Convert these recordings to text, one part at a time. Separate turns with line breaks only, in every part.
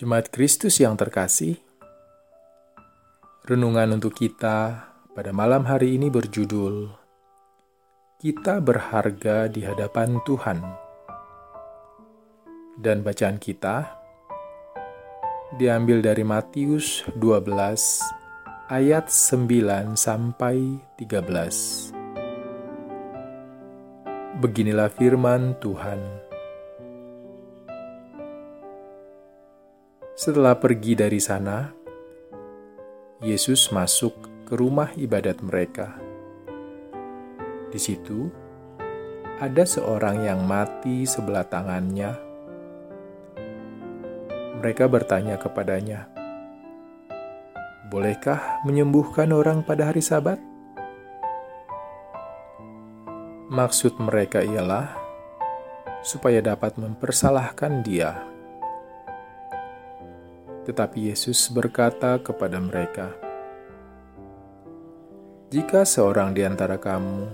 Jemaat Kristus yang terkasih, renungan untuk kita pada malam hari ini berjudul "Kita Berharga di Hadapan Tuhan", dan bacaan kita diambil dari Matius 12 ayat 9 sampai 13. Beginilah firman Tuhan. Setelah pergi dari sana, Yesus masuk ke rumah ibadat mereka. Di situ ada seorang yang mati sebelah tangannya. Mereka bertanya kepadanya, "Bolehkah menyembuhkan orang pada hari Sabat?" Maksud mereka ialah supaya dapat mempersalahkan Dia. Tetapi Yesus berkata kepada mereka, "Jika seorang di antara kamu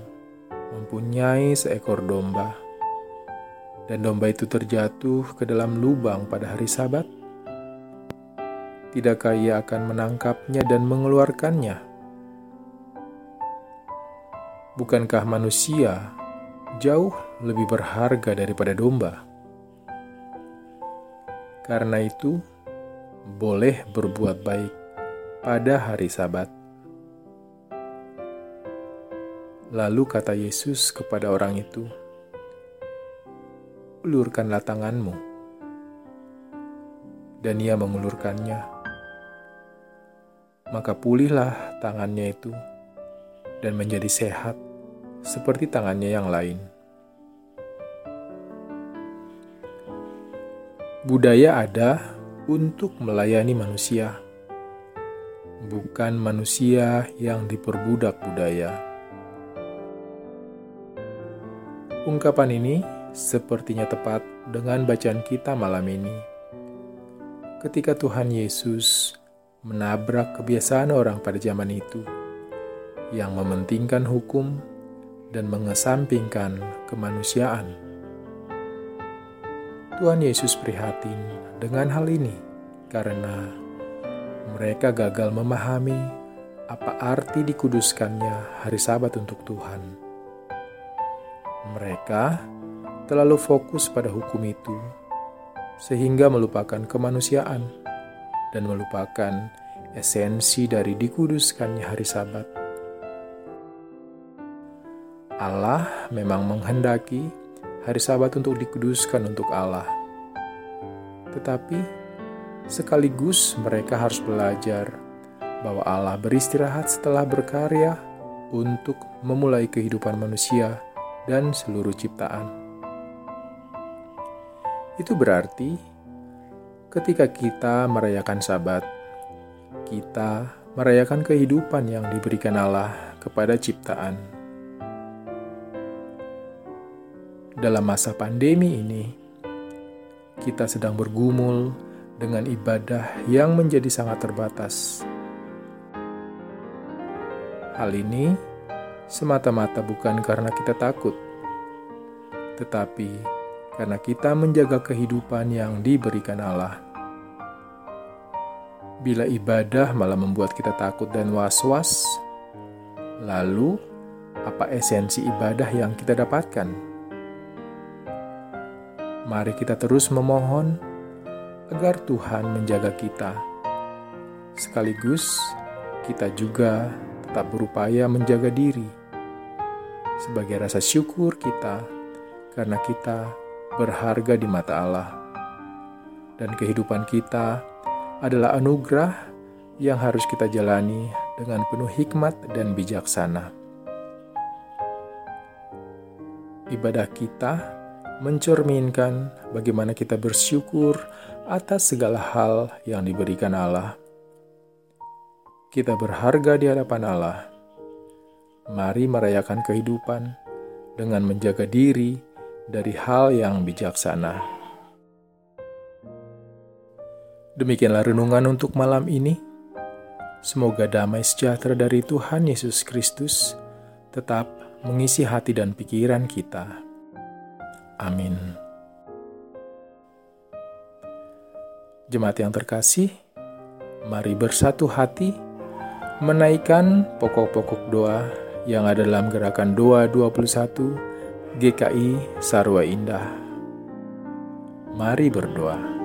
mempunyai seekor domba, dan domba itu terjatuh ke dalam lubang pada hari Sabat, tidakkah ia akan menangkapnya dan mengeluarkannya?" Bukankah manusia jauh lebih berharga daripada domba? Karena itu, boleh berbuat baik pada hari Sabat. Lalu kata Yesus kepada orang itu, "Ulurkanlah tanganmu." Dan ia mengulurkannya. Maka pulihlah tangannya itu dan menjadi sehat seperti tangannya yang lain. Budaya ada untuk melayani manusia, bukan manusia yang diperbudak budaya. Ungkapan ini sepertinya tepat dengan bacaan kita malam ini. Ketika Tuhan Yesus menabrak kebiasaan orang pada zaman itu yang mementingkan hukum dan mengesampingkan kemanusiaan. Tuhan Yesus prihatin dengan hal ini karena mereka gagal memahami apa arti dikuduskannya hari Sabat untuk Tuhan. Mereka terlalu fokus pada hukum itu sehingga melupakan kemanusiaan dan melupakan esensi dari dikuduskannya hari Sabat. Allah memang menghendaki hari Sabat untuk dikuduskan untuk Allah. Tetapi sekaligus mereka harus belajar bahwa Allah beristirahat setelah berkarya untuk memulai kehidupan manusia dan seluruh ciptaan. Itu berarti ketika kita merayakan Sabat, kita merayakan kehidupan yang diberikan Allah kepada ciptaan. Dalam masa pandemi ini, kita sedang bergumul dengan ibadah yang menjadi sangat terbatas. Hal ini semata-mata bukan karena kita takut, tetapi karena kita menjaga kehidupan yang diberikan Allah. Bila ibadah malah membuat kita takut dan was-was, lalu apa esensi ibadah yang kita dapatkan? Mari kita terus memohon agar Tuhan menjaga kita. Sekaligus kita juga tetap berupaya menjaga diri sebagai rasa syukur kita karena kita berharga di mata Allah. Dan kehidupan kita adalah anugerah yang harus kita jalani dengan penuh hikmat dan bijaksana. Ibadah kita mencerminkan bagaimana kita bersyukur atas segala hal yang diberikan Allah. Kita berharga di hadapan Allah. Mari merayakan kehidupan dengan menjaga diri dari hal yang bijaksana. Demikianlah renungan untuk malam ini. Semoga damai sejahtera dari Tuhan Yesus Kristus tetap mengisi hati dan pikiran kita Amin. Jemaat yang terkasih, mari bersatu hati menaikkan pokok-pokok doa yang ada dalam gerakan doa 21 GKI Sarwa Indah. Mari berdoa.